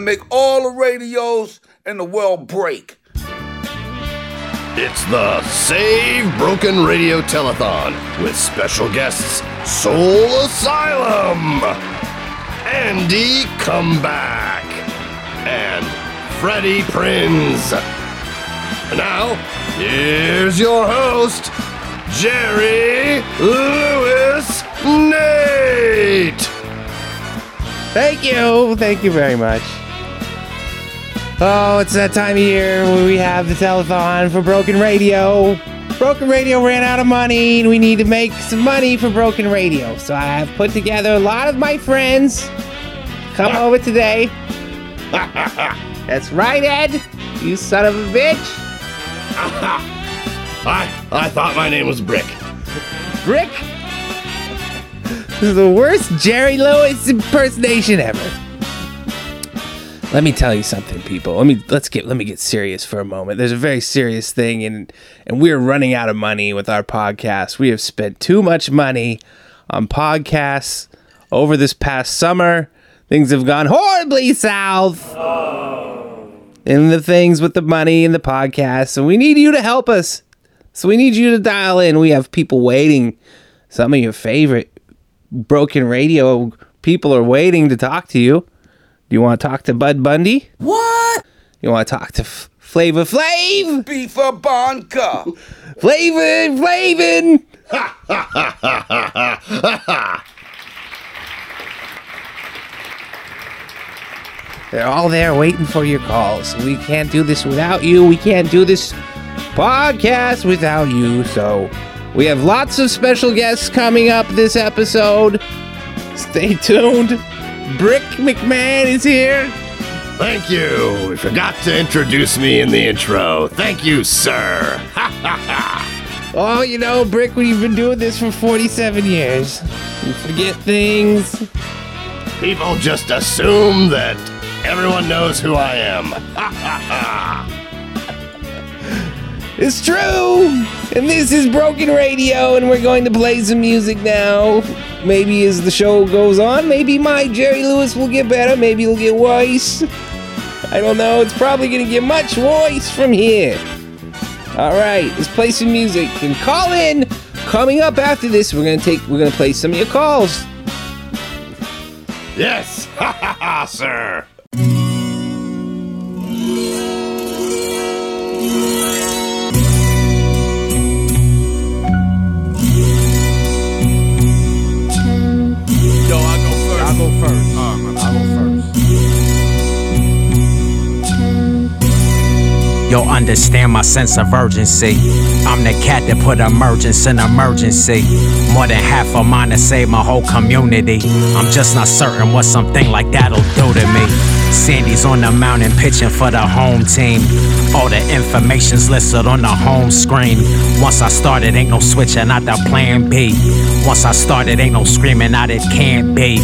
gonna make all the radios in the world break. It's the Save Broken Radio Telethon with special guests Soul Asylum, Andy Comeback, and Freddie Prinze. And now, here's your host, Jerry Lewis Nate. Thank you. Thank you very much. Oh, it's that time of year where we have the telethon for Broken Radio. Broken Radio ran out of money and we need to make some money for Broken Radio. So I have put together a lot of my friends. Come over today. That's right, Ed. You son of a bitch. I, I thought my name was Brick. Brick. This is the worst Jerry Lewis impersonation ever. Let me tell you something, people. Let me let's get let me get serious for a moment. There's a very serious thing, and and we're running out of money with our podcast. We have spent too much money on podcasts over this past summer. Things have gone horribly south. Oh. And the things with the money and the podcast. And we need you to help us. So we need you to dial in. We have people waiting. Some of your favorite broken radio people are waiting to talk to you. Do you want to talk to Bud Bundy? What? You want to talk to F- Flavor Flav? Beaver Bonka. Flavor Flavin? Ha ha ha ha ha ha. They're all there waiting for your calls. We can't do this without you. We can't do this podcast without you. So we have lots of special guests coming up this episode. Stay tuned. Brick McMahon is here. Thank you. We forgot to introduce me in the intro. Thank you, sir. Oh, you know, Brick, we've been doing this for 47 years. You forget things. People just assume that everyone knows who I am. It's true! And this is Broken Radio, and we're going to play some music now. Maybe as the show goes on, maybe my Jerry Lewis will get better, maybe he'll get worse. I don't know, it's probably gonna get much worse from here. Alright, let's play some music and call in. Coming up after this, we're gonna take we're gonna play some of your calls. yes, ha ha ha, sir. Yo, understand my sense of urgency. I'm the cat that put emergence in emergency. More than half of mine to save my whole community. I'm just not certain what something like that'll do to me. Sandy's on the mountain pitching for the home team. All the information's listed on the home screen. Once I started, ain't no switching out the plan B. Once I started, ain't no screaming out it can't be.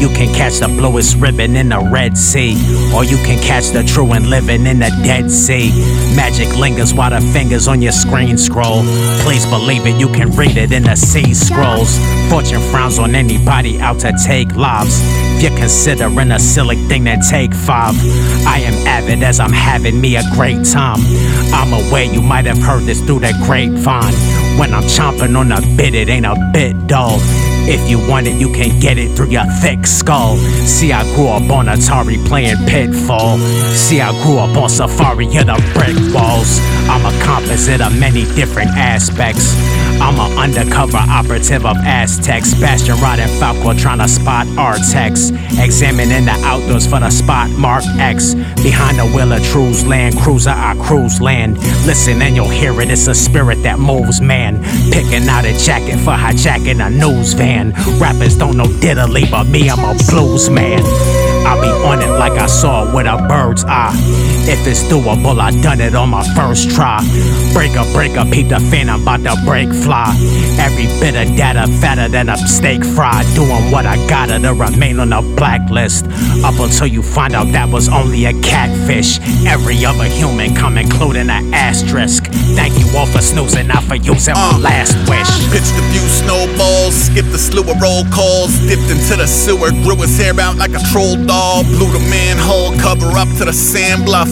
You can catch the bluest ribbon in the Red Sea, or you can catch the true and living in the Dead Sea. Magic lingers while the fingers on your screen scroll. Please believe it, you can read it in the sea scrolls. Fortune frowns on anybody out to take lives. If you're considering a silly thing, then take five. I am avid as I'm having me a great time. I'm aware you might have heard this through the grapevine. When I'm chomping on a bit, it ain't a bit dull. If you want it, you can get it through your thick skull. See, I grew up on Atari playing Pitfall. See, I grew up on Safari in the brick walls. I'm a composite of many different aspects. I'm an undercover operative of Aztecs. Bastian riding Falkor trying to spot Artax. Examining the outdoors for the spot mark X. Behind the wheel of True's Land Cruiser, I cruise land. Listen and you'll hear it, it's a spirit that moves man. Picking out a jacket for hijacking a news van. Rappers don't know diddly, but me, I'm a blues man. I'll be on it like I saw it with a bird's eye. If it's doable, I done it on my first try. Break a break a peep the fan, I'm about to break fly. Every bit of data fatter than a steak fry. Doing what I gotta to remain on the blacklist. Up until you find out that was only a catfish. Every other human come including an asterisk. Thank you all for snoozing, not for using my uh, last wish. Pitched a few snowballs, skipped a slew of roll calls, dipped into the sewer, grew his hair out like a troll doll, blew the manhole cover up to the sand bluff,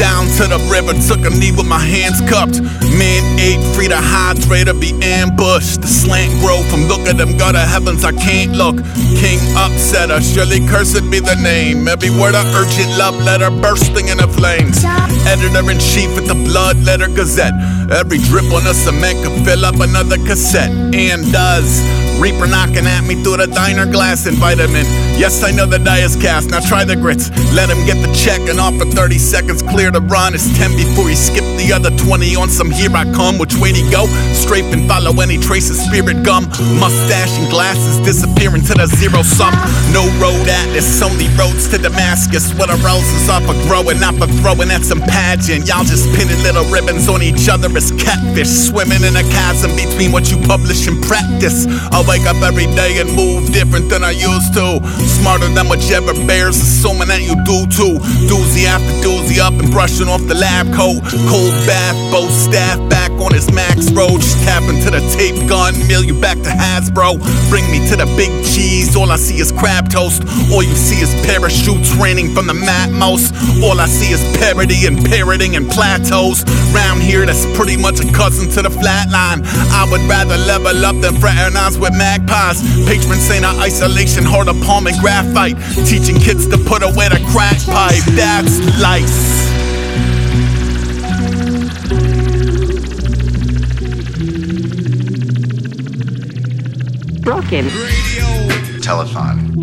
down to the river, took a knee with my hands cupped. Man ate free to hydrate or be ambushed. The slant grow from look at them gutter heavens, I can't look. King upset, upsetter, surely cursed be the name. Every word a urgent love letter bursting into flames. Editor in chief at the Blood Letter Gazette. Every drip on the cement could fill up another cassette, and does. Reaper knocking at me through the diner glass and vitamin. Yes, I know the die is cast. Now try the grits. Let him get the check and off for 30 seconds. Clear to run. It's 10 before he skipped the other 20 on some here I come. Which way to go? Strafe and follow any trace of spirit gum. Mustache and glasses disappearing to the zero sum. No road atlas, only roads to Damascus. Where the roses are for growing, not for throwing at some pageant. Y'all just pinning little ribbons on each other as catfish. Swimming in a chasm between what you publish and practice. Wake up every day and move different than I used to. Smarter than whichever bears, assuming that you do too. Doozy after doozy up and brushing off the lab coat. Cold bath, both staff back on his max road. Just tap into the tape gun, mail you back to Hasbro. Bring me to the big cheese, all I see is crab toast. All you see is parachutes raining from the Matmos. All I see is parody and parroting and plateaus. Round here, that's pretty much a cousin to the flatline. I would rather level up than fraternize with magpies. Patron saint of isolation, hard of palm and graphite. Teaching kids to put away the crack pipe. That's life. Broken. Telethon.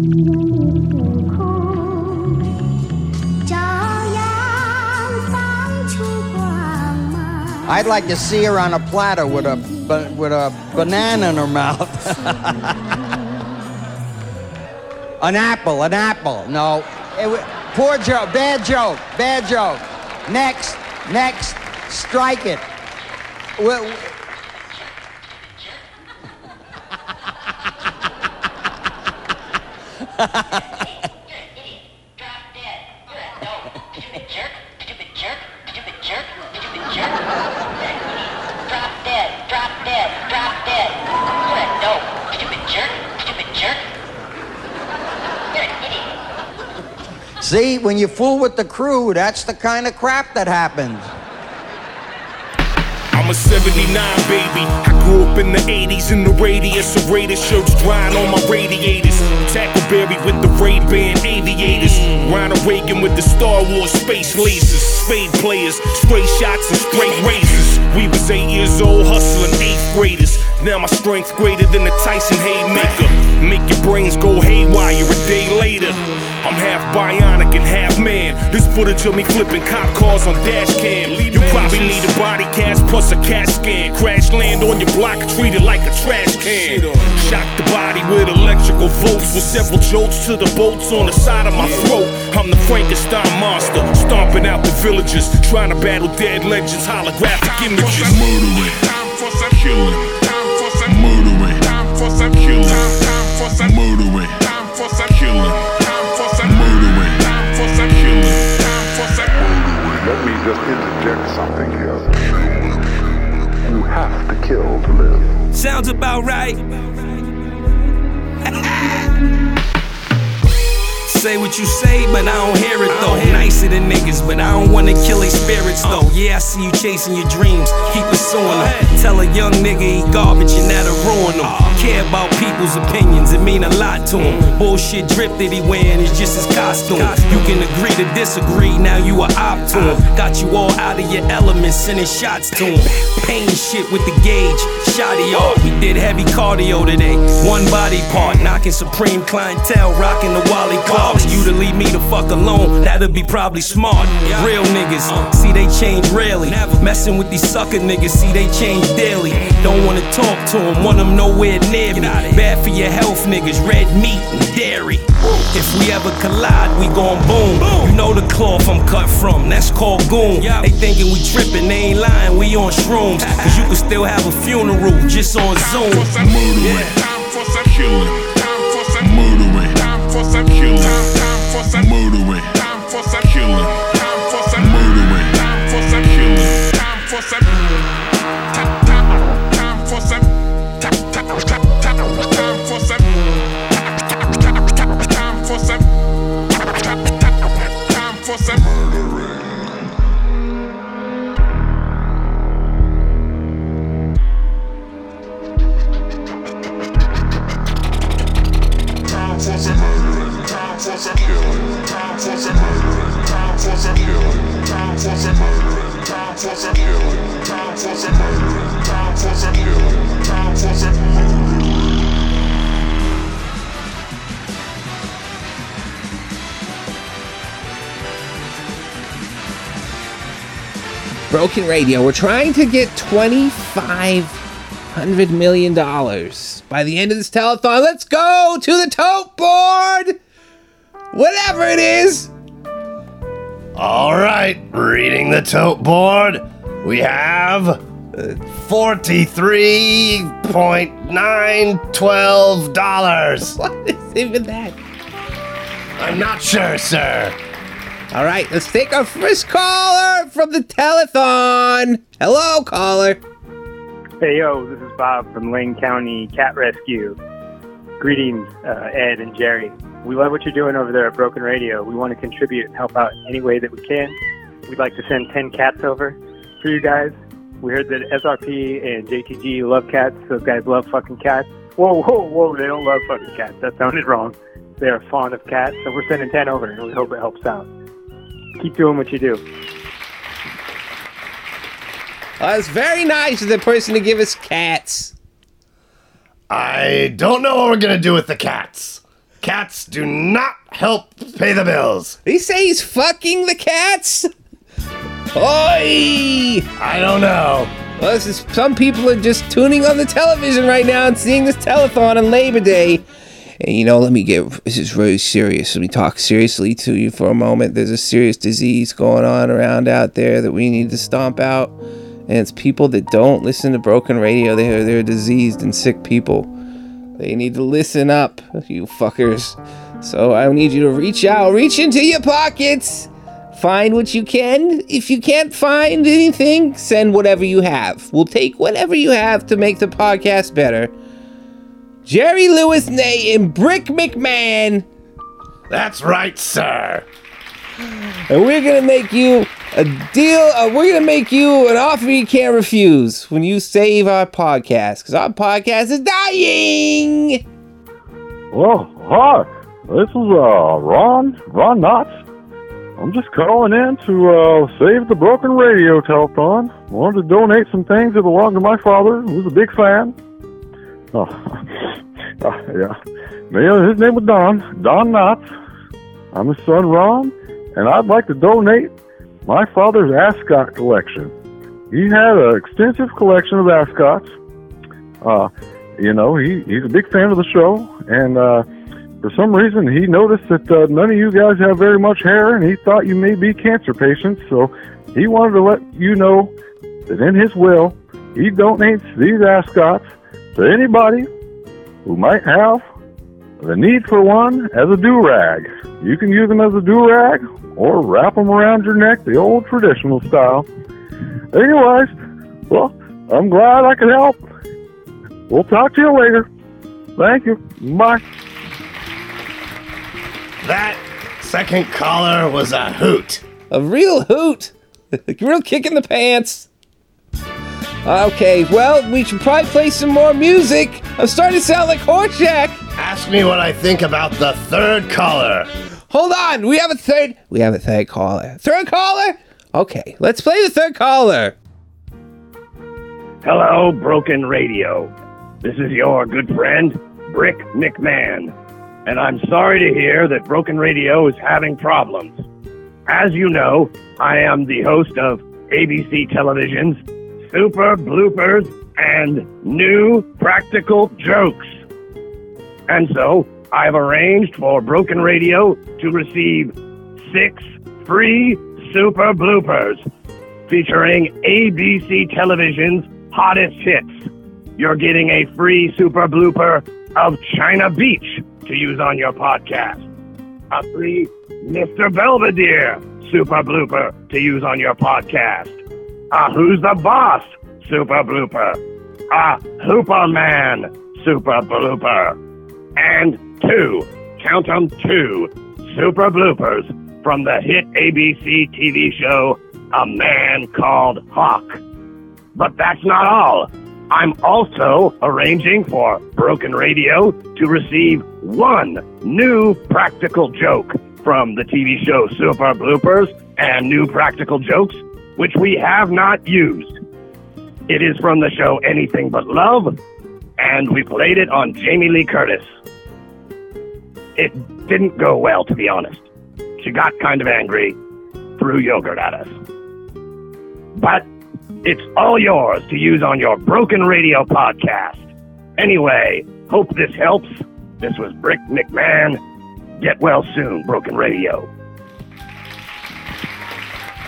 I'd like to see her on a platter with a ba- with a banana in her mouth. an apple, an apple. No, wa- poor joke, bad joke, bad joke. Next, next, strike it. Well, Drop see, when you fool with the crew, that's the kind of crap that happens. I'm a 79 baby. I grew up in the 80s in the radius of Raider shirts drying on my radiators. Tackleberry with the Ray Ban aviators. Ronald Reagan with the Star Wars space lasers. Spade players, straight shots and straight razors. We was eight years old hustling eighth graders. Now my strength greater than the Tyson Haymaker. Make your brains go haywire a day later. I'm half bionic and half man. This footage of me flipping cop cars on dash cam. You probably need a body cast plus a CAT scan. Crash land on your block, treated like a trash can. Shock the body with electrical volts with several jolts to the bolts on the side of my throat. I'm the Frankenstein monster, stomping out the villagers, trying to battle dead legends, holographic images. Murdering, killing, about right. What you say, but I don't hear it though. Nicer than niggas, but I don't wanna kill their spirits though. Yeah, I see you chasing your dreams, keep pursuing them. Tell a young nigga he garbage and that'll ruin him. Care about people's opinions, it mean a lot to him. Bullshit drip that he wearing is just his costume. You can agree to disagree, now you a op to him. Got you all out of your element, sending shots to him. Pain shit with the gauge, shotty off. We did heavy cardio today. One body part, knocking supreme clientele, rocking the Wally Clarks. You to leave me the fuck alone, that'd be probably smart. Real niggas, see they change rarely. Messing with these sucker niggas, see they change daily. Don't wanna talk to them, want them nowhere near me. Bad for your health, niggas, red meat and dairy. If we ever collide, we gon' boom. You know the cloth I'm cut from, that's called goon. They thinking we trippin', they ain't lying, we on shrooms. Cause you can still have a funeral just on Zoom. Murdering, killing, murdering, killing, murdering, killing, murdering, killing. some killing. Time for some some murdering, time for some killing, time for some murdering, time for some killing, time for some time for some time for some killing. Broken Radio. We're trying to get $2,500 million by the end of this telethon. Let's go to the tote board! Whatever it is! All right, reading the tote board, we have uh, $43.912. What is even that? I'm not sure, sir. All right, let's take our first caller from the telethon. Hello, caller. Hey, yo, this is Bob from Lane County Cat Rescue. Greetings, uh, Ed and Jerry. We love what you're doing over there at Broken Radio. We want to contribute and help out any way that we can. We'd like to send 10 cats over for you guys. We heard that SRP and JTG love cats. Those guys love fucking cats. Whoa, whoa, whoa, they don't love fucking cats. That sounded wrong. They are fond of cats, so we're sending 10 over, and we hope it helps out. Keep doing what you do. Well, it's very nice of the person to give us cats. I don't know what we're gonna do with the cats. Cats do not help pay the bills. He say he's fucking the cats? Oi! I don't know. Well, this is, some people are just tuning on the television right now and seeing this telethon on Labor Day. And you know, let me get this is really serious. Let me talk seriously to you for a moment. There's a serious disease going on around out there that we need to stomp out. And it's people that don't listen to broken radio. They're they're diseased and sick people. They need to listen up, you fuckers. So I need you to reach out, reach into your pockets, find what you can. If you can't find anything, send whatever you have. We'll take whatever you have to make the podcast better. Jerry Lewis Nay and Brick McMahon. That's right, sir. And we're gonna make you a deal. Uh, we're gonna make you an offer you can't refuse when you save our podcast, because our podcast is dying. Well, hi. This is uh Ron Ron Knotts. I'm just calling in to uh, save the broken radio telethon. Wanted to donate some things that belong to my father, who was a big fan. Oh, uh, yeah. His name was Don Don Knotts. I'm his son Ron, and I'd like to donate my father's ascot collection. He had an extensive collection of ascots. Uh, you know, he, he's a big fan of the show, and uh, for some reason he noticed that uh, none of you guys have very much hair, and he thought you may be cancer patients, so he wanted to let you know that in his will, he donates these ascots to anybody who might have the need for one as a do-rag. You can use them as a do-rag or wrap them around your neck the old traditional style. Anyways, well, I'm glad I could help. We'll talk to you later. Thank you. Bye. That second caller was a hoot. A real hoot. a real kick in the pants. Okay, well, we should probably play some more music. I'm starting to sound like Horshack. Ask me what I think about the third caller. Hold on, we have a third. We have a third caller. Third caller? Okay, let's play the third caller. Hello, Broken Radio. This is your good friend, Brick McMahon. And I'm sorry to hear that Broken Radio is having problems. As you know, I am the host of ABC Television's Super Bloopers and New Practical Jokes. And so, I've arranged for Broken Radio to receive six free Super Bloopers featuring ABC Television's hottest hits. You're getting a free Super Blooper of China Beach to use on your podcast. A free Mr. Belvedere Super Blooper to use on your podcast. A Who's the Boss Super Blooper. A Hooperman Super Blooper. And two, count count 'em two, Super Bloopers from the hit ABC TV show A Man Called Hawk. But that's not all. I'm also arranging for Broken Radio to receive one new practical joke from the TV show Super Bloopers and New Practical Jokes, which we have not used. It is from the show Anything But Love, and we played it on Jamie Lee Curtis. It didn't go well, to be honest. She got kind of angry, threw yogurt at us. But it's all yours to use on your Broken Radio podcast. Anyway, hope this helps. This was Brick McMahon. Get well soon, Broken Radio.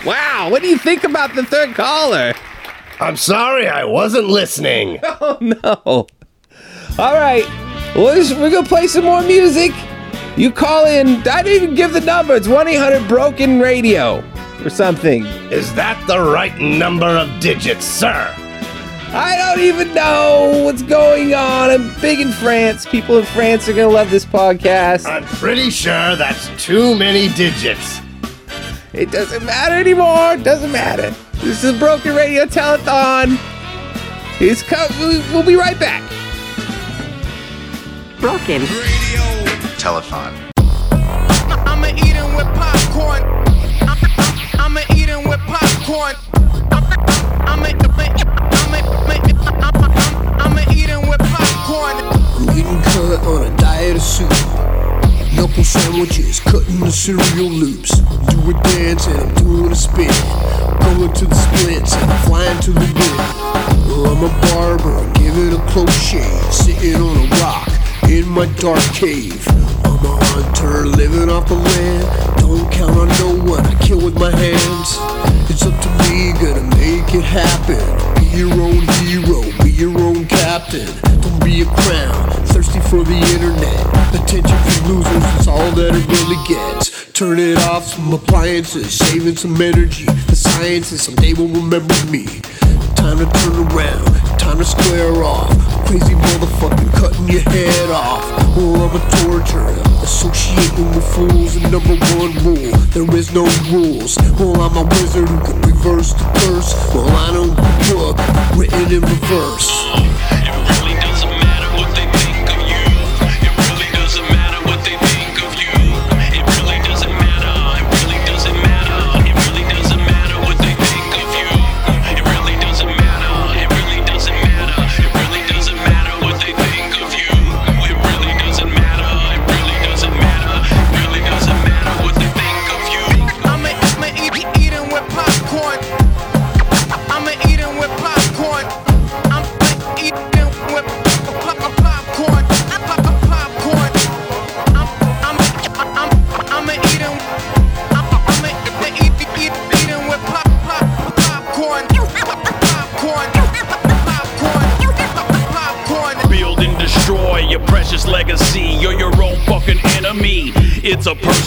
Wow, what do you think about the third caller? I'm sorry, I wasn't listening. Oh no. All right, well, we're gonna play some more music. You call in. I didn't even give the number. It's one eight hundred broken radio or something. Is that the right number of digits, sir? I don't even know what's going on. I'm big in France. People in France are gonna love this podcast. I'm pretty sure that's too many digits. It doesn't matter anymore. It doesn't matter. This is Broken Radio Telethon. It's co- we'll be right back. Broken. Telethon. I'ma eat 'em with popcorn. I'ma eat 'em with popcorn. I'ma I'ma eat 'em with popcorn. I'm eating cut on a diet of soup. Knuckle sandwiches, cutting the cereal loops. Do a dance and I'm doing a spin. Going to the splits and I'm flying to the wind. Oh, I'm a barber, give it a close shave. Sitting on a rock in my dark cave. I'm a hunter living off the land. Don't count on no one, I kill with my hands. It's up to me, gonna make it happen. Be your own hero, be your own captain. Don't be a clown, thirsty for the internet. Attention for losers, it's all that it really gets. Turn it off, some appliances, saving some energy. The sciences someday will remember me. Time to turn around, time to square off. Crazy motherfucker cutting your head off. Oh, I'm a torturer, associating with fools. The number one rule, there is no rules. Well, I'm a wizard who can reverse the curse. Well, I know the book written in reverse.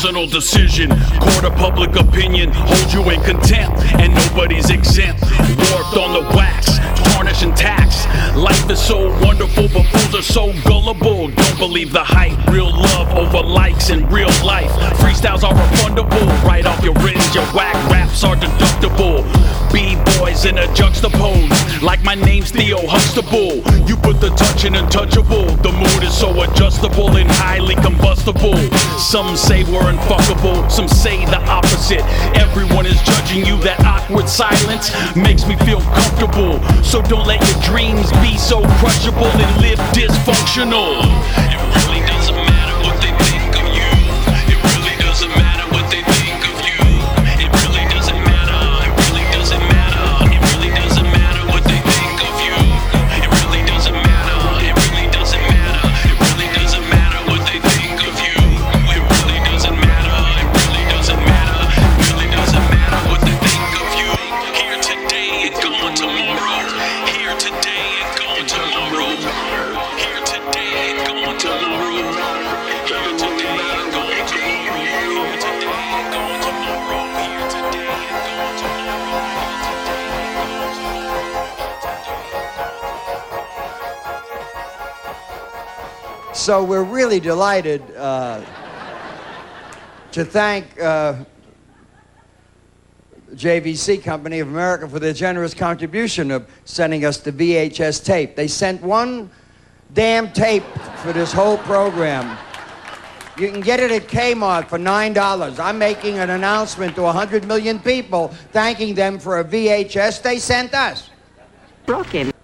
Personal decision. Court of public opinion holds you in contempt, and nobody's exempt. Warped on the wax, tarnish and tax. Life is so wonderful, but fools are so gullible. Don't believe the hype. Real love over likes in real life. Freestyles are refundable. Right off your written, your whack raps are deductible. B-boys in a juxtapose, like my name's Theo Huxtable. You put the touch in untouchable. The mood is so adjustable and highly combustible. Some say we're unfuckable, some say the opposite. Everyone is judging you. That awkward silence makes me feel comfortable. So don't let your dreams be so crushable and live dysfunctional. So we're really delighted uh, to thank uh, JVC Company of America for their generous contribution of sending us the VHS tape. They sent one damn tape for this whole program. You can get it at Kmart for $9. I'm making an announcement to 100 million people thanking them for a VHS they sent us. Broken.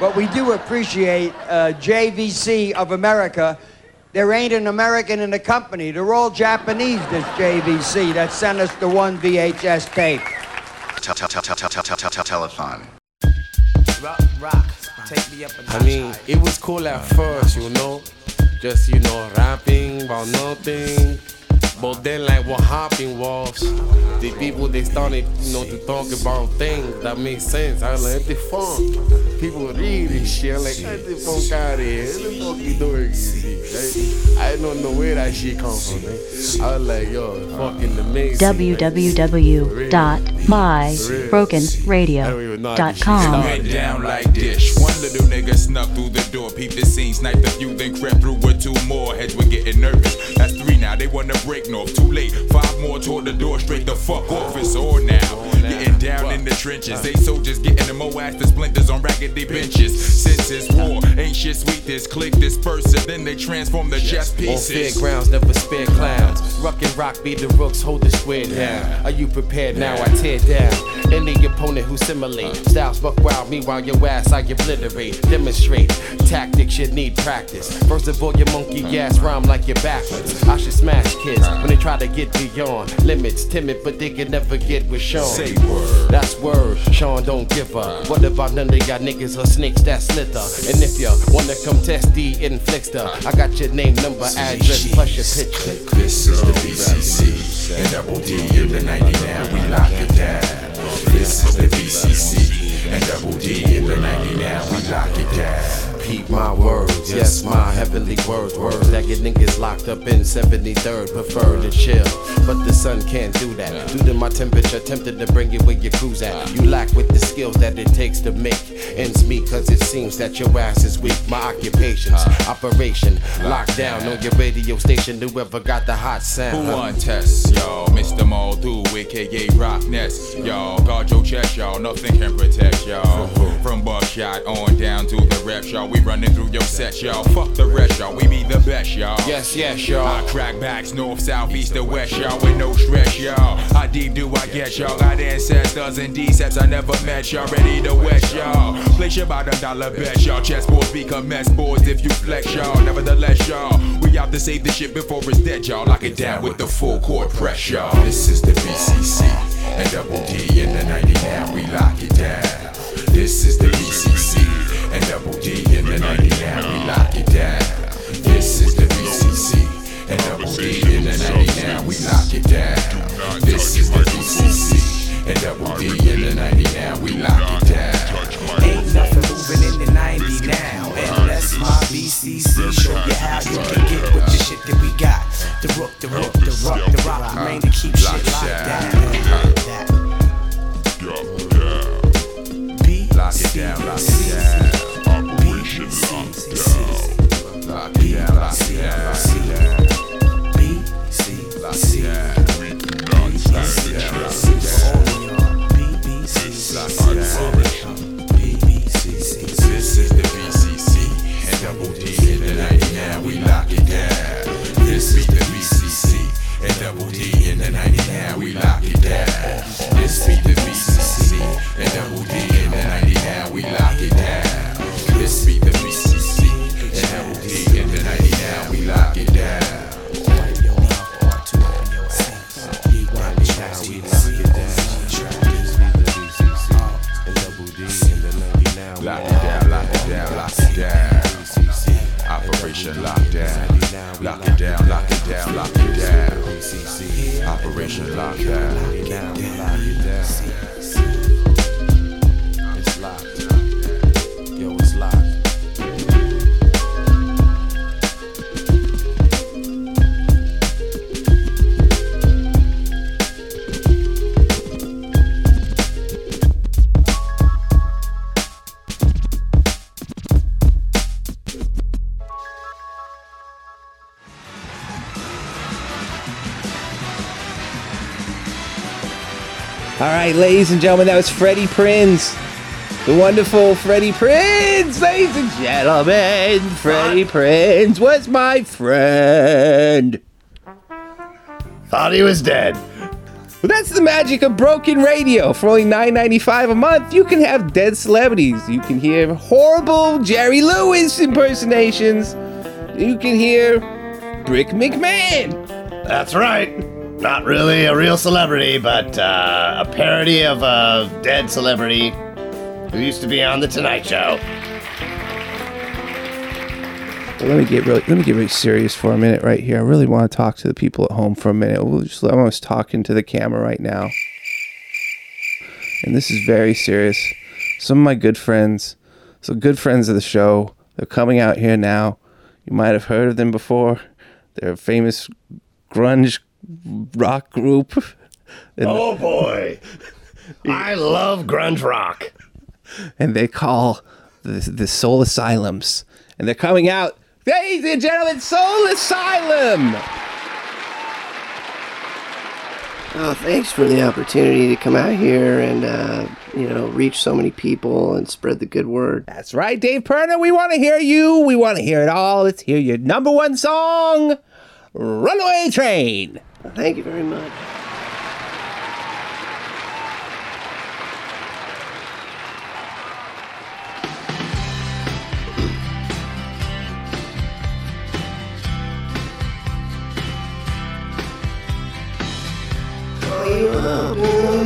But we do appreciate uh, JVC of America. There ain't an American in the company. They're all Japanese, this JVC, that sent us the one VHS tape. Tel- tel- tel- tel- tel- tel- tel- tel- Telephone. Rock, rock, take me up a I mean, it was cool at first, you know. Just, you know, rapping about nothing. But then, like, what happened was the people they started, you know, to talk about things that made sense. I was like, the funk. People read this shit. I'm like, get the funk out of here. What the fuck you doing? Right? I don't know where that shit come from, man. I was like, yo, fucking amazing. www.mybrokenradio.com. Went down like dish. One little nigga snuck through the door, peeped the scene, sniped a few, then crept through with two more. Heads were getting nervous. That's three now, they wanna break north. Too late. Five more toward the door, straight the fuck off. It's on now. Getting down in the trenches. They soldiers getting the mo ass the splinters on raggedy benches. Since it's war, ain't shit sweet. This click disperse it, then they transform the chess pieces. On fairgrounds, never spare clowns. Ruck and rock be the rooks, hold the square down. Are you prepared now? I tear down any opponent who simulate. Styles buck wild, meanwhile your ass I obliterate. Demonstrate tactics you need practice. First of all, your monkey ass rhyme like you're backwards. I should smash kids when they try to get beyond limits. Timid, but they can never get with Sean. Say word. That's word. Sean don't give up. What about none of y'all niggas or snakes that slither? And if you wanna come test the inflictor, I got your name, number, address, plus your picture. This is the BCC and Double D in the 99. we lock it down. This is the BCC and Double D in the 90 now we lock it down. Repeat my words, yes, my heavenly words, words that get niggas locked up in 73rd, prefer to chill. But the sun can't do that. Due to my temperature, tempted to bring it where your cruise at. You lack with the skills that it takes to make ends meet, cause it seems that your ass is weak. My occupations, operation, lockdown on your radio station. Whoever got the hot sound. Who want test, yo? Mr. Moldu, aka Rock Nest, yo. Guard your chest, y'all. Nothing can protect y'all. From buckshot on down to the rep, y'all. We running through your set, y'all. Fuck the rest, y'all. We be the best, y'all. Yes, yes, y'all. I crack backs north, south, east, or west, y'all. With no stress, y'all. How deep do I get, y'all? Got ancestors and decepts I never met, y'all. Ready to west, y'all. Place your bottom dollar bet, y'all. Chess Chessboards become mess boards if you flex, y'all. Nevertheless, y'all. We out to save the shit before it's dead, y'all. Lock it down with the full court press, y'all. This is the BCC and Double D in the 90 now. We lock it down. This is the BCC Double D in the 90 now. We lock it down. This is the BCC and Double D in the 90 now. We lock it down. This is the BCC and Double D in the 90 now. We lock it down. Ain't nothing moving in the 90 now. Unless my BCC show you how you can get with the shit that we got. The rook, the rook, the rock, the rock, the rain to keep shit locked down. Lock it down, lock it down. Lockdown. Lock it down, right, ladies and gentlemen, that was Freddie Prinze. The wonderful Freddie Prinze, ladies and gentlemen. Freddie Prinze was my friend. Thought he was dead. Well, that's the magic of broken radio. For only $9.95 a month, you can have dead celebrities. You can hear horrible Jerry Lewis impersonations. You can hear Brick McMahon. That's right. Not really a real celebrity, but uh, a parody of a dead celebrity who used to be on the Tonight Show. Well, let me get really let me get really serious for a minute right here. I really want to talk to the people at home for a minute. We'll just I'm almost talking to the camera right now. And this is very serious. Some of my good friends, some good friends of the show, they're coming out here now. You might have heard of them before. They're famous grunge rock group. And- Oh boy. I love grunge rock. and they call the, the Soul Asylums. And they're coming out. Ladies and gentlemen, Soul Asylum! Oh, thanks for the opportunity to come out here and, uh, you know, reach so many people and spread the good word. That's right, Dave Pirner. We want to hear you. We want to hear it all. Let's hear your number one song, Runaway Train. Thank you very much.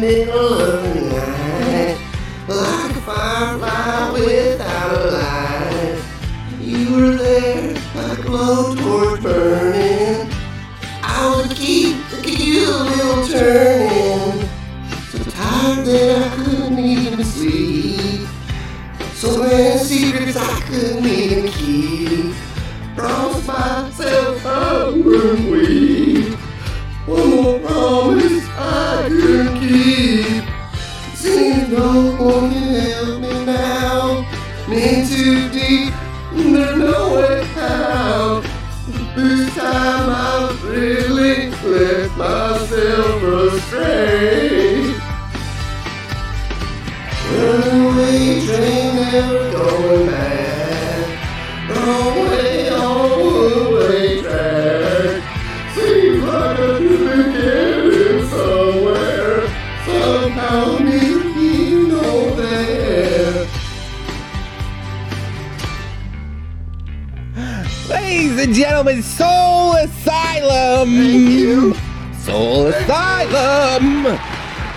middle of the night? Like a firefly without a light? You were there like a blowtorch burning you turning So tired that I couldn't even sleep So many secrets I couldn't even keep Promised myself I wouldn't weep train never going back. Wrong way on the way track. Seems like I should be getting somewhere. Somehow need you know that. Ladies and gentlemen, Soul Asylum. Thank you. Soul Asylum.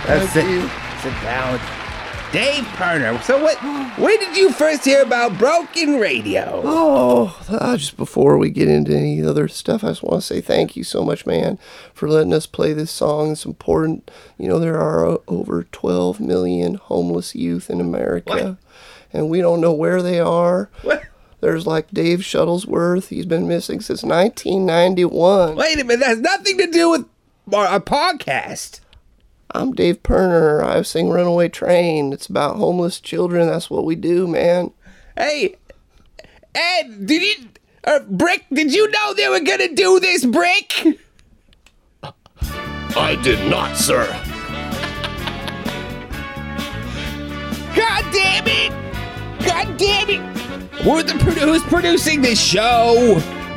That's Thank it. you. Sit down. Dave Pirner. So what? When did you first hear about Broken Radio? Oh, uh, just before we get into any other stuff, I just want to say thank you so much, man, for letting us play this song. It's important. You know, there are uh, over 12 million homeless youth in America, and we don't know where they are. There's like Dave Shuttlesworth. He's been missing since 1991. Wait a minute. That has nothing to do with our podcast. I'm Dave Pirner. I sing Runaway Train. It's about homeless children. That's what we do, man. Hey, Ed, did you, uh, Brick? Did you know they were gonna do this, Brick? I did not, sir. God damn it! God damn it! Who the produ- who's producing this show?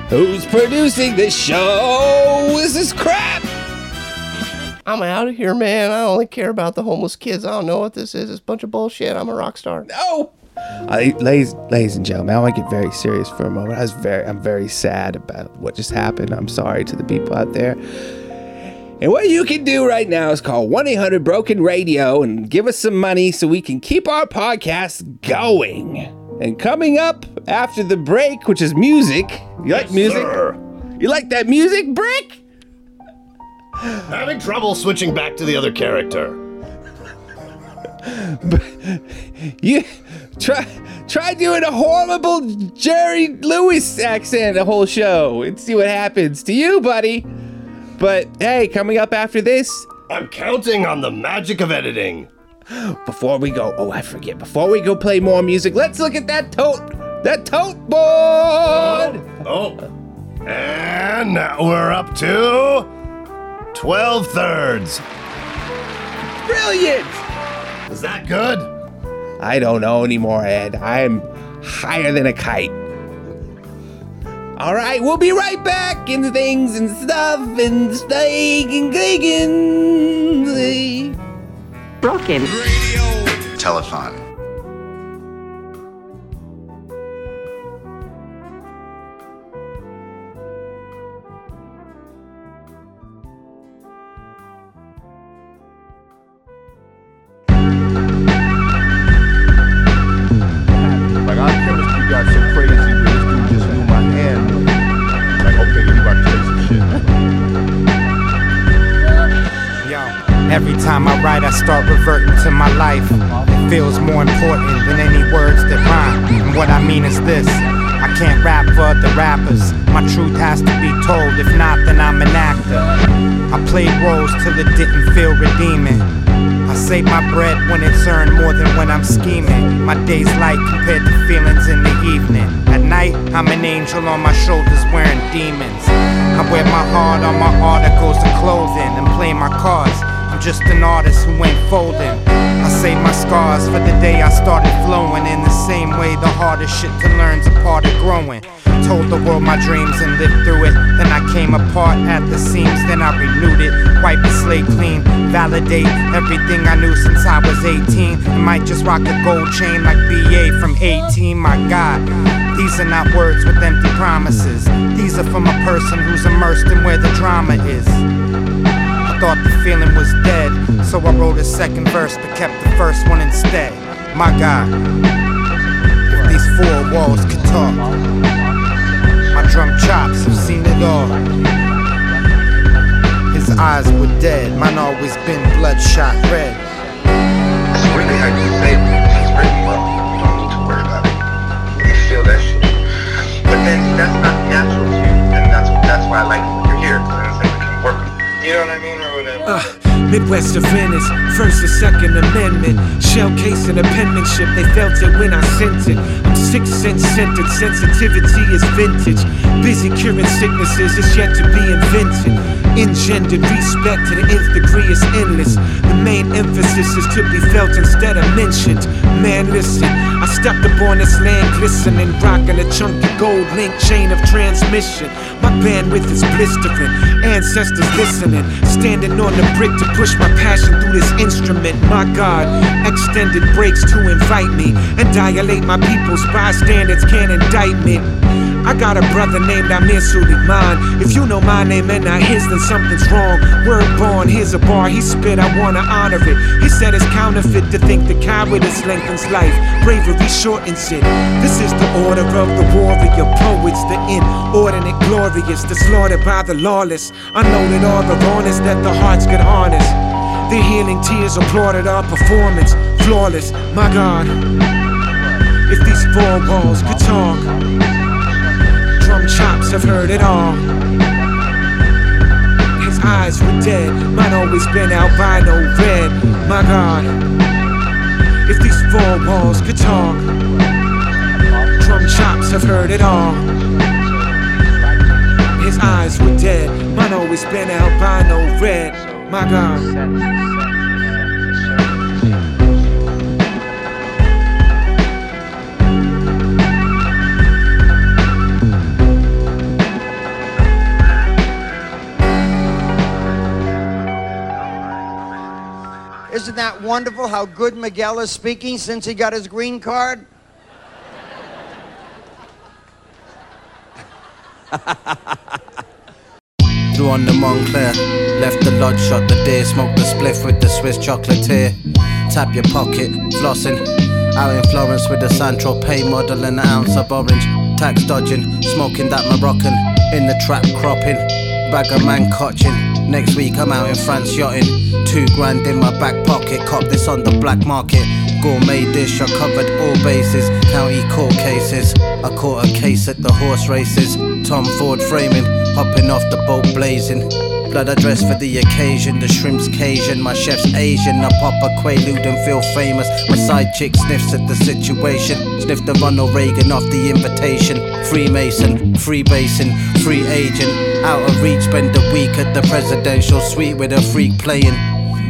Who's producing this show? This is crap. I'm out of here, man. I only care about the homeless kids. I don't know what this is. It's a bunch of bullshit. I'm a rock star. No. Uh, ladies, ladies and gentlemen, I want to get very serious for a moment. I was very, I'm very sad about what just happened. I'm sorry to the people out there. And what you can do right now is call 1 800 Broken Radio and give us some money so we can keep our podcast going. And coming up after the break, which is music. You like music? You like that music, Brick? Having trouble switching back to the other character. You try try doing a horrible Jerry Lewis accent the whole show and see what happens to you, buddy. But hey, coming up after this, I'm counting on the magic of editing. before we go, oh I forget, before we go play more music, let's look at that tote, that tote board. Oh. oh. And now we're up to 12 thirds. brilliant. Is that good? I don't know anymore, Ed. I'm higher than a kite. All right, we'll be right back in things and stuff and steak and bacon. Broken. Telethon. My life. It feels more important than any words that rhyme. And what I mean is this I can't rap for other rappers. My truth has to be told, if not, then I'm an actor. I played roles till it didn't feel redeeming. I save my bread when it's earned more than when I'm scheming. My day's light compared to feelings in the evening. At night, I'm an angel on my shoulders wearing demons. I wear my heart on my articles of clothing and play my cards. Just an artist who ain't folding. I save my scars for the day I started flowing. In the same way, the hardest shit to learn's a part of growing. Told the world my dreams and lived through it. Then I came apart at the seams, then I renewed it. Wipe the slate clean, validate everything I knew since I was 18. I might just rock a gold chain like BA from A-Team. My God, these are not words with empty promises. These are from a person who's immersed in where the drama is. Thought the feeling was dead, so I wrote a second verse but kept the first one instead. My God, if these four walls could talk, my drum chops have seen it all. His eyes were dead, mine always been bloodshot red. That's really how you it. It's written well. You don't need to worry about it. You feel that shit. But then that's not natural to you. And that's that's why I like you're here. Because then it's can work. You know what I mean? Uh, Midwest of Venice, First and Second Amendment. Shell case and penmanship, they felt it when I sent it. I'm six cents centered, sensitivity is vintage. Busy curing sicknesses, it's yet to be invented. Engendered respect to the nth degree is endless. The main emphasis is to be felt instead of mentioned. Man, listen, I stepped upon this land glistening, rocking a chunky gold link chain of transmission. My bandwidth is blistering, ancestors listening, standing on the brick to push my passion through this instrument. My God, extended breaks to invite me and dilate my people's bystanders can't indict me. I got a brother named Amir Sulaiman. If you know my name and not his, then something's wrong. Word born, here's a bar he spit, I wanna honor it. He said it's counterfeit to think the cowardice lengthens life, bravery shortens it. This is the order of the warrior poets, the inordinate glorious, the slaughtered by the lawless. Unloaded all the rawness that the hearts could harness. The healing tears applauded our performance, flawless. My God, if these four walls could talk chops have heard it all. His eyes were dead, mine always been albino red. My God, if these four walls could talk, drum chops have heard it all. His eyes were dead, mine always been albino red. My God. That wonderful how good Miguel is speaking since he got his green card? Threw on the Moncler, left the lodge shot the day, smoked the spliff with the Swiss chocolatier. Tap your pocket, flossing. Out in Florence with the Santro Pay model and an ounce of orange. Tax dodging, smoking that Moroccan. In the trap cropping, bag of man cotching. Next week I'm out in France yachting. Two grand in my back pocket, cop this on the black market. Gourmet dish, I covered all bases. County court cases. I caught a case at the horse races. Tom Ford framing, hopping off the boat blazing. Blood I dress for the occasion, the shrimp's Cajun, my chef's Asian. I pop a quaalude and feel famous. My side chick sniffs at the situation. Sniff the Ronald Reagan off the invitation. Freemason, freebasin, free agent. Out of reach, spend a week at the presidential suite with a freak playing.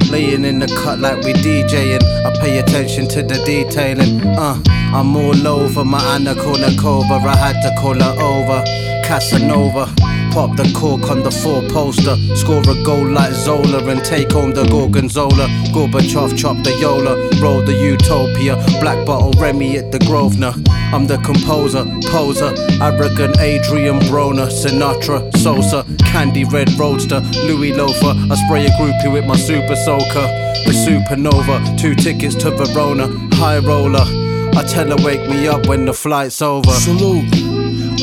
Laying in the cut like we DJing. I pay attention to the detailing. Uh, I'm all over my Anna Kournikova. I had to call her over. Casanova. Pop the cork on the four poster. Score a goal like Zola and take home the Gorgonzola. Gorbachev chop the Yola. Roll the Utopia. Black bottle Remy at the Grosvenor. I'm the composer, poser. Arrogant Adrien Broner. Sinatra, Sosa. Candy Red Roadster. Louis Loafer. I spray a groupie with my super soaker. The supernova. Two tickets to Verona. High roller. I tell her wake me up when the flight's over. Salute.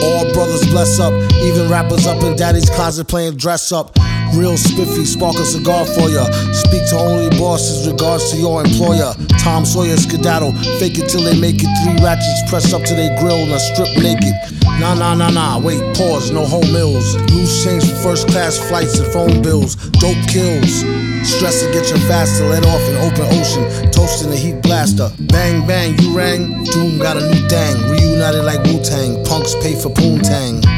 All brothers bless up, even rappers up in daddy's closet playing dress up. Real spiffy, spark a cigar for ya. Speak to only bosses, regards to your employer. Tom Sawyer skedaddle, fake it till they make it. Three ratchets press up to their grill and strip naked. Nah, nah, nah, nah, wait, pause, no home meals. Loose change for first class flights and phone bills. Dope kills. Stress to get your faster, let off in open ocean. Toasting the heat blaster. Bang, bang, you rang. Doom got a new thing. Reunited like Wu Tang. Punks pay for Poontang.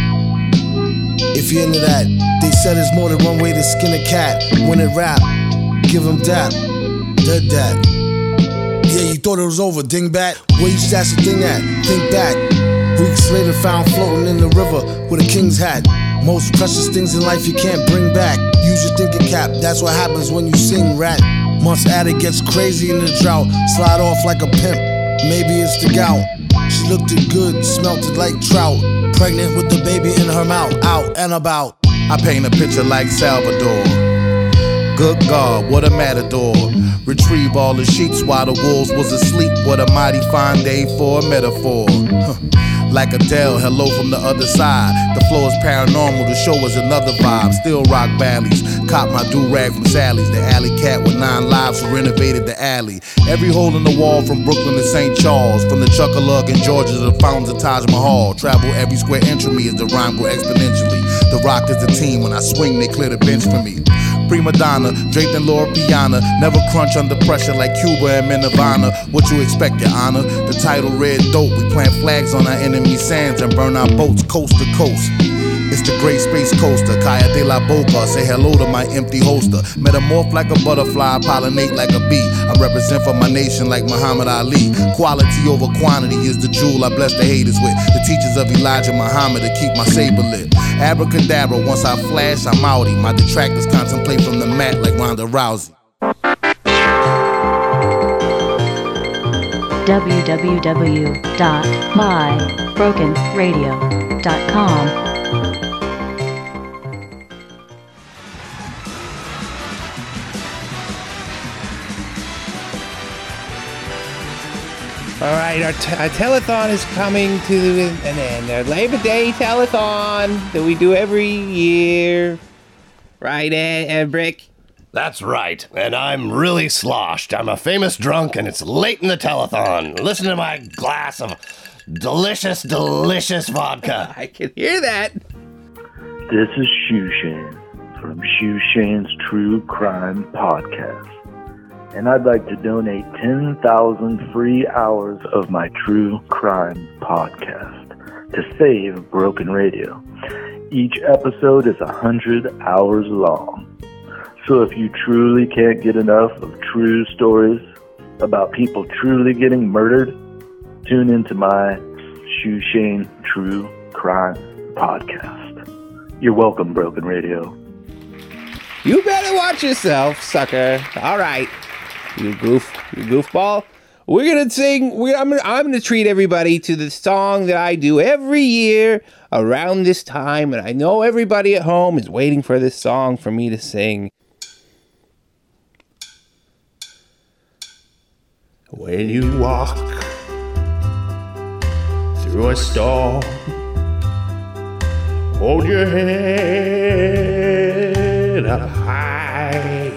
If you're into that, they said there's more than one way to skin a cat. When it rap, give them dap. Dead that. Yeah, you thought it was over, dingbat. Where you stash the thing at? Think back. Weeks later, found floating in the river with a king's hat. Most precious things in life you can't bring back. Use your thinking cap, that's what happens when you sing rat. Months addict gets crazy in the drought, slide off like a pimp. Maybe it's the gout. She looked it good, smelt it like trout. Pregnant with the baby in her mouth, out and about. I paint a picture like Salvador. Good God, what a matador. Retrieve all the sheets while the wolves was asleep. What a mighty fine day for a metaphor. Like Adele, hello from the other side. The flow is paranormal, the show is another vibe. Still rock valleys. Cop my do rag from Sally's. The alley cat with nine lives who renovated the alley. Every hole in the wall from Brooklyn to St. Charles. From the Chuckalug in Georgia to the fountains of Taj Mahal. Travel every square inch of me as the rhyme grow exponentially. The rock is the team. When I swing, they clear the bench for me. Prima donna, draped in Loro Piana. Never crunch under pressure like Cuba and Nirvana. What you expect, your honor? The title red dope. We plant flags on our enemy's sands and burn our boats coast to coast. It's the great space coaster, Kaya de la Boca. Say hello to my empty holster. Metamorph like a butterfly, pollinate like a bee. I represent for my nation like Muhammad Ali. Quality over quantity is the jewel I bless the haters with. The teachers of Elijah Muhammad to keep my saber lit. Abracadabra, once I flash, I'm outie. My detractors contemplate from the mat like Ronda Rousey. www.mybrokenradio.com. All right, our, t- our telethon is coming to an end. Our Labor Day telethon that we do every year. Right, Ed, Ed Brick? That's right, and I'm really sloshed. I'm a famous drunk, and it's late in the telethon. Listen to my glass of delicious, delicious vodka. I can hear that. This is Shushan from Shushan's True Crime Podcast. And I'd like to donate 10,000 free hours of my True Crime Podcast to save Broken Radio. Each episode is 100 hours long. So if you truly can't get enough of true stories about people truly getting murdered, tune into my Shoe Shane True Crime Podcast. You're welcome, Broken Radio. You better watch yourself, sucker. All right, you goof, you goofball. We're gonna sing. We're, I'm, gonna, I'm gonna treat everybody to the song that I do every year around this time, and I know everybody at home is waiting for this song for me to sing. When you walk through a storm, hold your head up high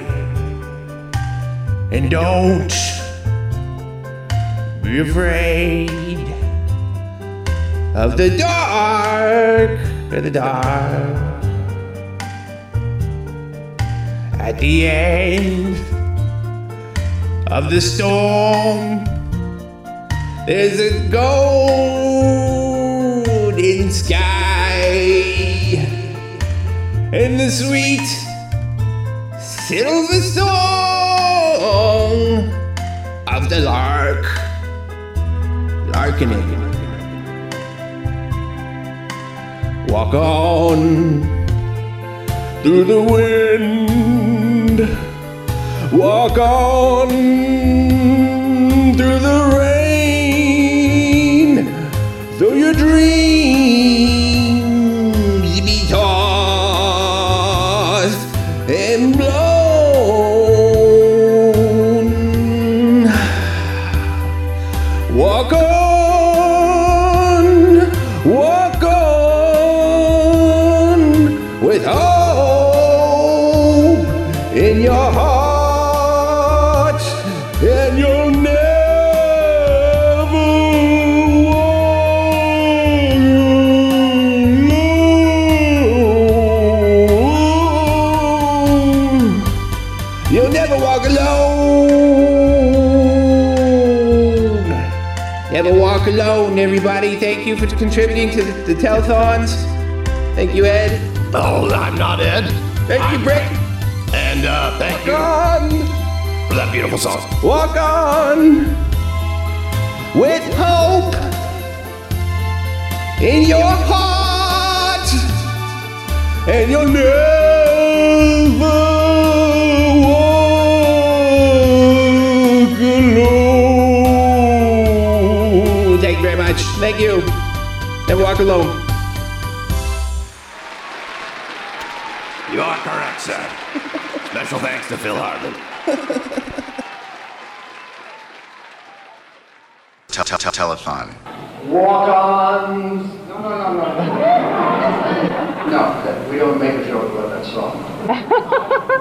and don't be afraid of the dark, of the dark. At the end of the storm, there's a golden sky and the sweet silver soul the lark. Larkening. Walk on through the wind. Walk on through the rain. Everybody. Thank you for contributing to the, the telethons. Thank you, Ed. Oh, I'm not Ed. Thank you, Brick. And uh, thank you on. for that beautiful song. Walk on with hope in your heart, and you'll never you. Never walk alone. You are correct, sir. Special thanks to Phil Hartman. Te- te- te- Telethon. Walk on. No, no, no, no. No, we don't make a joke about that song.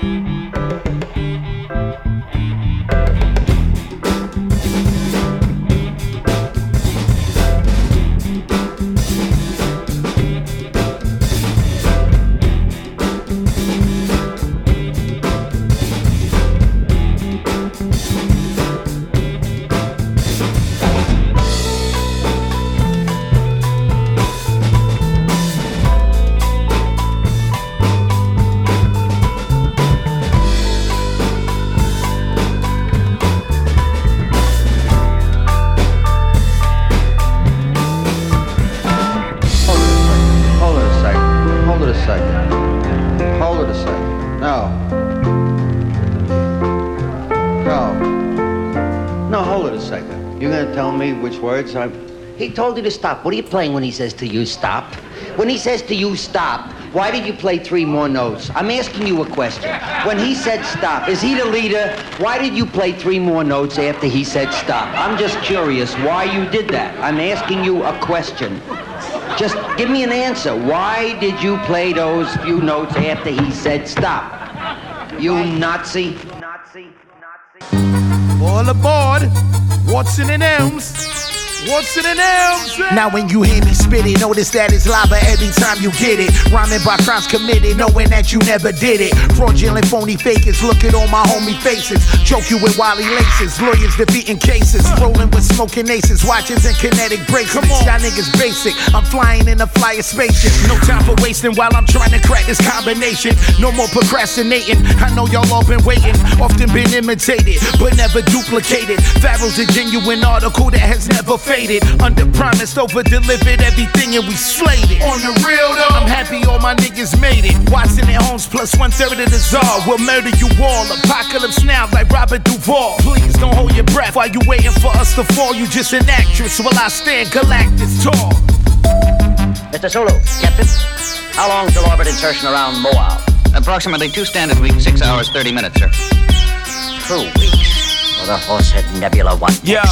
Hold He told you to stop. What are you playing when he says to you stop? When he says to you stop, why did you play three more notes? I'm asking you a question. When he said stop, is he the leader? Why did you play three more notes after he said stop? I'm just curious why you did that. I'm asking you a question. Just give me an answer. Why did you play those few notes after he said stop? You Nazi. Nazi. Nazi. All aboard, Watson and Elms. And Elms. Now when you hear me spit it, notice that it's lava every time you get it. Rhyming by crimes committed, knowing that you never did it. Fraudulent, phony fakers, look at all my homie faces. Choke you with wily laces, lawyers defeating cases. Rolling with smoking aces, watches and kinetic breaks. Come on, y'all niggas basic. I'm flying in a flyer spaceship. No time for wasting while I'm trying to crack this combination. No more procrastinating. I know y'all all been waiting. Often been imitated, but never duplicated. Pharaoh's a genuine article that has never faded. Under promised, over delivered everything, and we slayed it. On the real though, I'm happy all my niggas made it. Watson and Holmes plus one third of the czar will murder you all. Apocalypse now, like Robert Duvall. Please don't hold your breath while you waiting for us to fall. You just an actress while I stand Galactus tall. Mr. Sulu, Captain, how long till orbit insertion around Moab? Approximately two standard weeks, six hours, 30 minutes, sir. Two weeks. The Horsehead Nebula one. Yeah,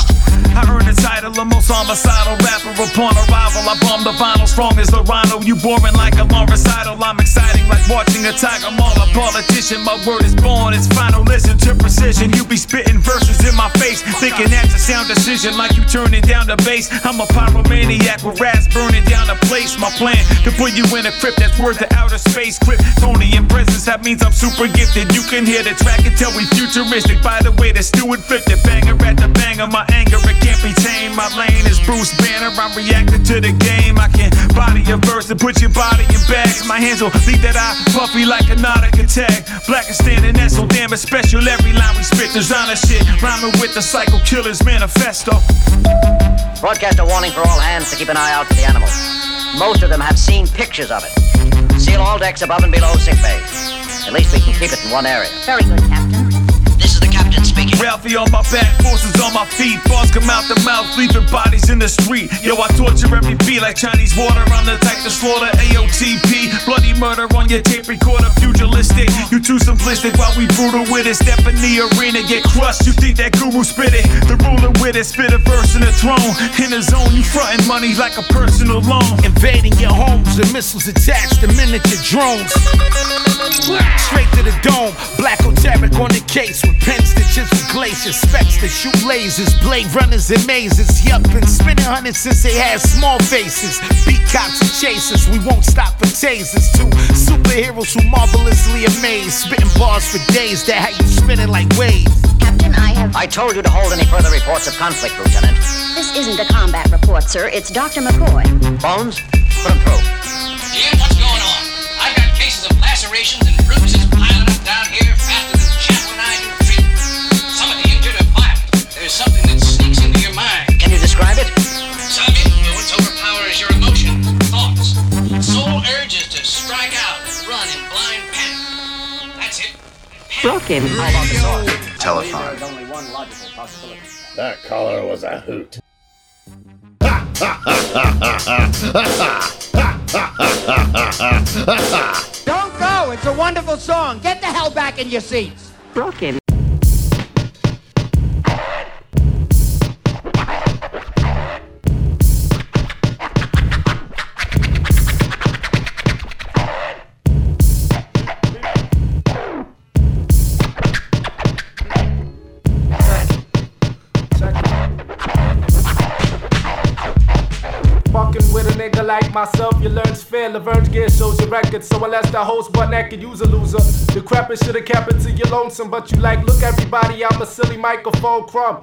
I earned the title of most homicidal rapper upon arrival. I bomb the vinyl strong as the rhino. You boring like a long recital. I'm exciting like watching a tiger I'm all a politician. My word is born, it's final. Listen to precision. You be spitting verses in my face, thinking that's a sound decision. Like you turning down the bass. I'm a pyromaniac with rats burning down the place. My plan to put you in a crypt that's worth the outer space. Kryptonian presence, that means I'm super gifted. You can hear the track and tell we futuristic. By the way, the Stewart flipped it. Banger at the banger, my anger, it can't be tamed. My lane is Bruce Banner. I'm reacting to the game. I can body a verse and put your body in bags. My hands will leave that eye puffy like a nautical tag. Black and standing that's so damn it's special. Every line we spit, designer shit. Rhyming with the Psycho Killers manifesto. Broadcast a warning for all hands to keep an eye out for the animals. Most of them have seen pictures of it. Seal all decks above and below sick bay. At least we can keep it in one area. Very good, Captain. This is the captain speaking. Ralphie on my back, forces on my feet. Bars come out the mouth, leaving bodies in the street. Yo, I torture every beat like Chinese water. I'm the type to slaughter AOTP. Bloody murder on your tape recorder, pugilistic. You too simplistic while we brutal with it. Step in the arena, get crushed. You think that guru spit it? The ruler with it, spit a verse in the throne. In the zone, you frontin' money like a personal loan. Invading your homes with missiles attached to miniature drones. Straight to the dome, black Tarek on the case with pen stitches with glaciers, specs that shoot lasers, blade runners and mazes. Yup, been spinning hundreds since they had small faces. Beat cops and chasers, we won't stop for tasers. Two superheroes who marvelously amazed, spitting bars for days that had you spinning like waves. Captain, I have. I told you to hold any further reports of conflict, Lieutenant. This isn't a combat report, sir. It's Dr. McCoy. Bones, Put them through. Jim, what's going on? I've got cases of lacerations and bruises piling up down here faster than chat when I do treatment. Some of the injured are violent. There's something that sneaks into your mind. Can you describe it? Some influence overpowers your emotion, thoughts. Soul urges to strike out, run in blind panic. That's it. Broken. How about the sword? Telephone. There's only one logical possibility. That caller was a hoot. Don't go. It's a wonderful song. Get the hell back in your seats. Broken. Like myself, you learn's fair. Laverne's gear shows your record. So unless the host butt naked, you's a loser. Decrepit should've kept it to your lonesome, but you like, look everybody, I'm a silly microphone crumb.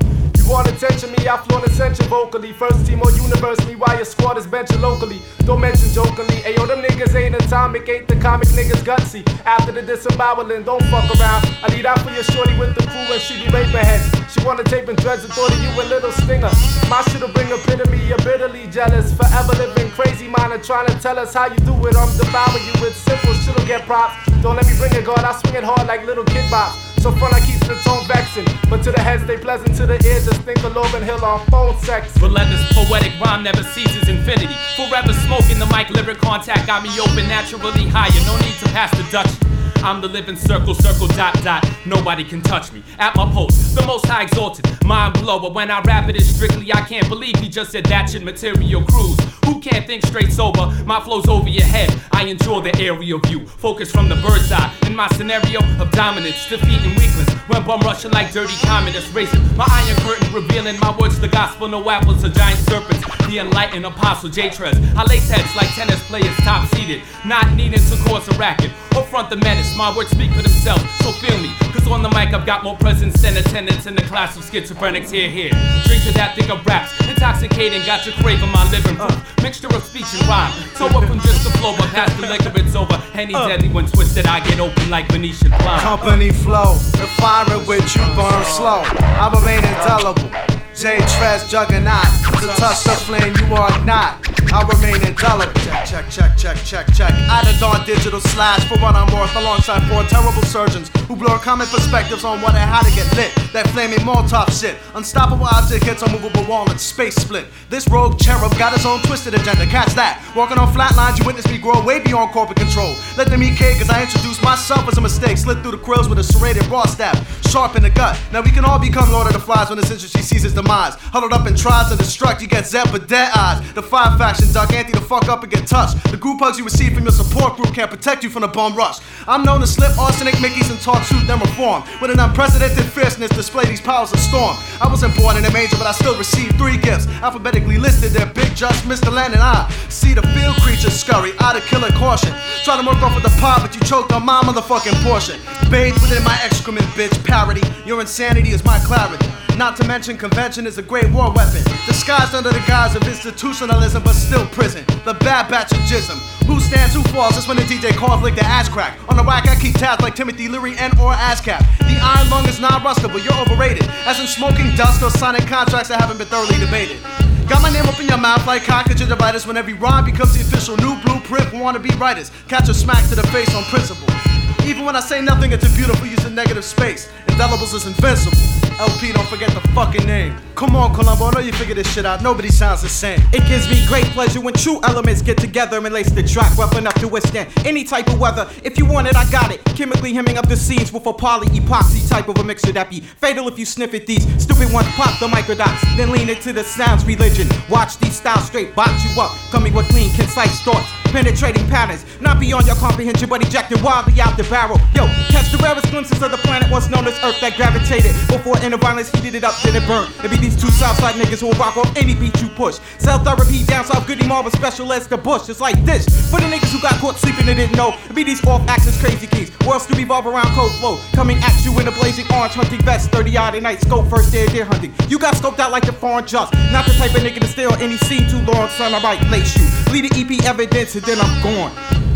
Want attention, me, I flown ascension vocally. First team or universe, me, why your squad is benching locally. Don't mention jokingly. Ayo, them niggas ain't atomic, ain't the comic niggas gutsy. After the disemboweling, don't fuck around. I need out for your shorty with the crew and she be raping heads. She wanna tape and dreads and thought of you a little stinger. My shit'll bring epitome, you're bitterly jealous. Forever living crazy, mind and trying to tell us how you do it. I'm devouring you with simple shit'll get props. Don't let me bring it, God, I swing it hard like little kid bops. So front I keep the tone vexing, but to the head stay pleasant, to the ear just think of Lauryn Hill on phone sex. Relentless poetic rhyme never ceases infinity. Forever smoking the mic, lyric contact got me open naturally higher. No need to pass the Dutch. I'm the living circle, circle, dot, dot. Nobody can touch me. At my post, the most high exalted, mind blower. When I rap it is strictly, I can't believe he just said that shit material cruise. Who can't think straight sober? My flow's over your head. I enjoy the aerial view. Focus from the bird's eye. In my scenario of dominance, defeating weakness. When bum rushing like dirty communists racing. My iron curtain revealing my words, the gospel, no apples, to giant serpents. The enlightened apostle J-Treds. I lace heads like tennis players top seated. Not needing to cause a racket or front the menace. My words speak for themselves, so feel me. Cause on the mic I've got more presence than attendance in the class of schizophrenics here, here. Drink to that thing of raps, intoxicating, got you craving my living proof. Mixture of speech and rhyme. So up from just the flow, but past the liquor, it's over. Any uh. deadly when twisted, I get open like Venetian blind. Company flow, the fire with you burn slow. I remain indelible. J-Treds juggernaut. To touch the flame, you are not. I remain indelible. Check, check, check, check, check, check. Out of dawn digital slash for what I'm worth alongside four terrible surgeons who blur common perspectives on what and how to get lit. That flaming Molotov shit. Unstoppable object hits unmovable wall and space split. This rogue cherub got his own twisted agenda. Catch that. Walking on flat lines, you witness me grow way beyond corporate control. Let them eat cake as I introduce myself as a mistake. Slid through the grills with a serrated raw stab. Sharp in the gut. Now we can all become Lord of the Flies when this industry sees its demise. Huddled up and tries to destruct, you get zapped with dead eyes. The five factions duck anti the fuck up and get touched. The group hugs you receive from your support group can't protect you from the bum rush. I'm known to slip arsenic Mickeys and talk truth then reform. With an unprecedented fierceness, display these powers of storm. I wasn't born in a manger, but I still received three gifts. Alphabetically listed, they're Bigg Jus, Mr. Len, and I. See the field creatures scurry out of killer caution. Try to work off with the pot, but you choked on my motherfucking portion. Bathed within my excrement, bitch. Parody. Your insanity is my clarity. Not to mention, convention is a great war weapon. Disguised under the guise of institutionalism, but still prison. The bad batch of jism. Who stands, who falls, that's when the DJ calls like the ass crack. On the whack, I keep tabs like Timothy Leary and or ASCAP. The iron lung is non rustable, you're overrated. As in smoking dust or signing contracts that haven't been thoroughly debated. Got my name up in your mouth like cock gingivitis when every rhyme becomes the official new blueprint wannabe writers. Catch a smack to the face on principle. Even when I say nothing, it's a beautiful use of negative space. Indelibles is invincible. El-P, don't forget the fucking name. Come on, Columbo, I know you figure this shit out. Nobody sounds the same. It gives me great pleasure when true elements get together and lace the track rough enough to withstand any type of weather. If you want it, I got it. Chemically hemming up the seeds with a poly epoxy type of a mixture that be fatal if you sniff at these. Stupid ones pop the microdots, then lean into the sounds religion. Watch these styles straight box you up, coming with clean, concise thoughts. Penetrating patterns, not beyond your comprehension, but ejected wildly out the barrel. Yo, catch the rarest glimpses of the planet once known as Earth that gravitated before inner violence heated it up, then it burned. It be these two Southside niggas who will rock off any beat you push. Cell therapy down south, Goody Marvel special as the bush. It's like this. For the niggas who got caught sleeping and didn't know, it be these off axis crazy keys. Worlds to revolve around code flow. Coming at you in a blazing orange hunting vest, 30 odd at night, scope first day of deer hunting. You got scoped out like the foreign just. Not the type of nigga to steal any scene too long, son. I might lace you. Lead the EP evidence and then I'm gone.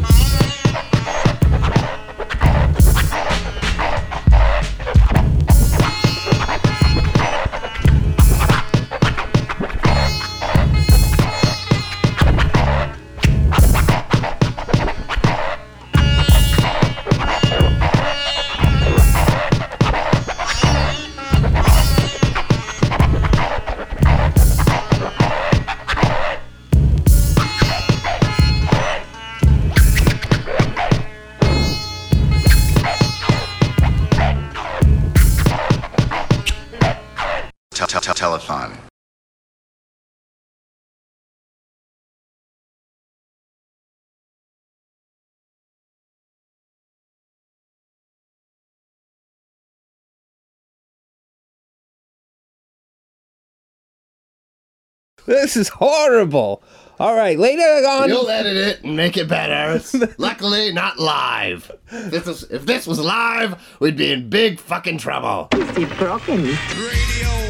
This is horrible. All right, later on. You'll edit it and make it better. Luckily not live. If this, was, if this was live, we'd be in big fucking trouble. Is it broken? Radio